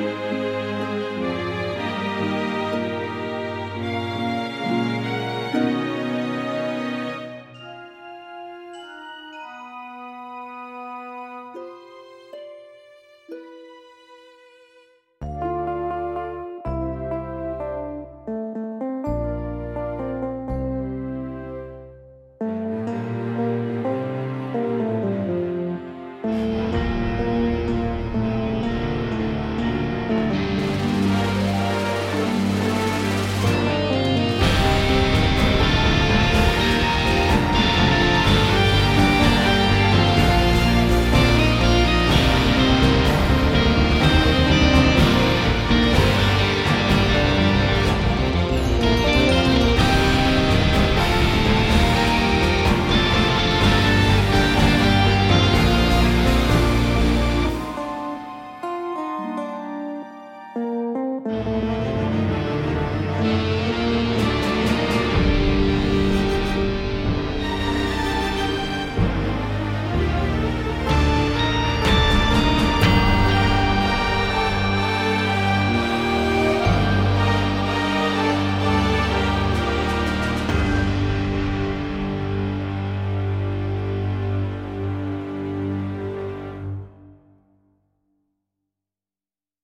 Música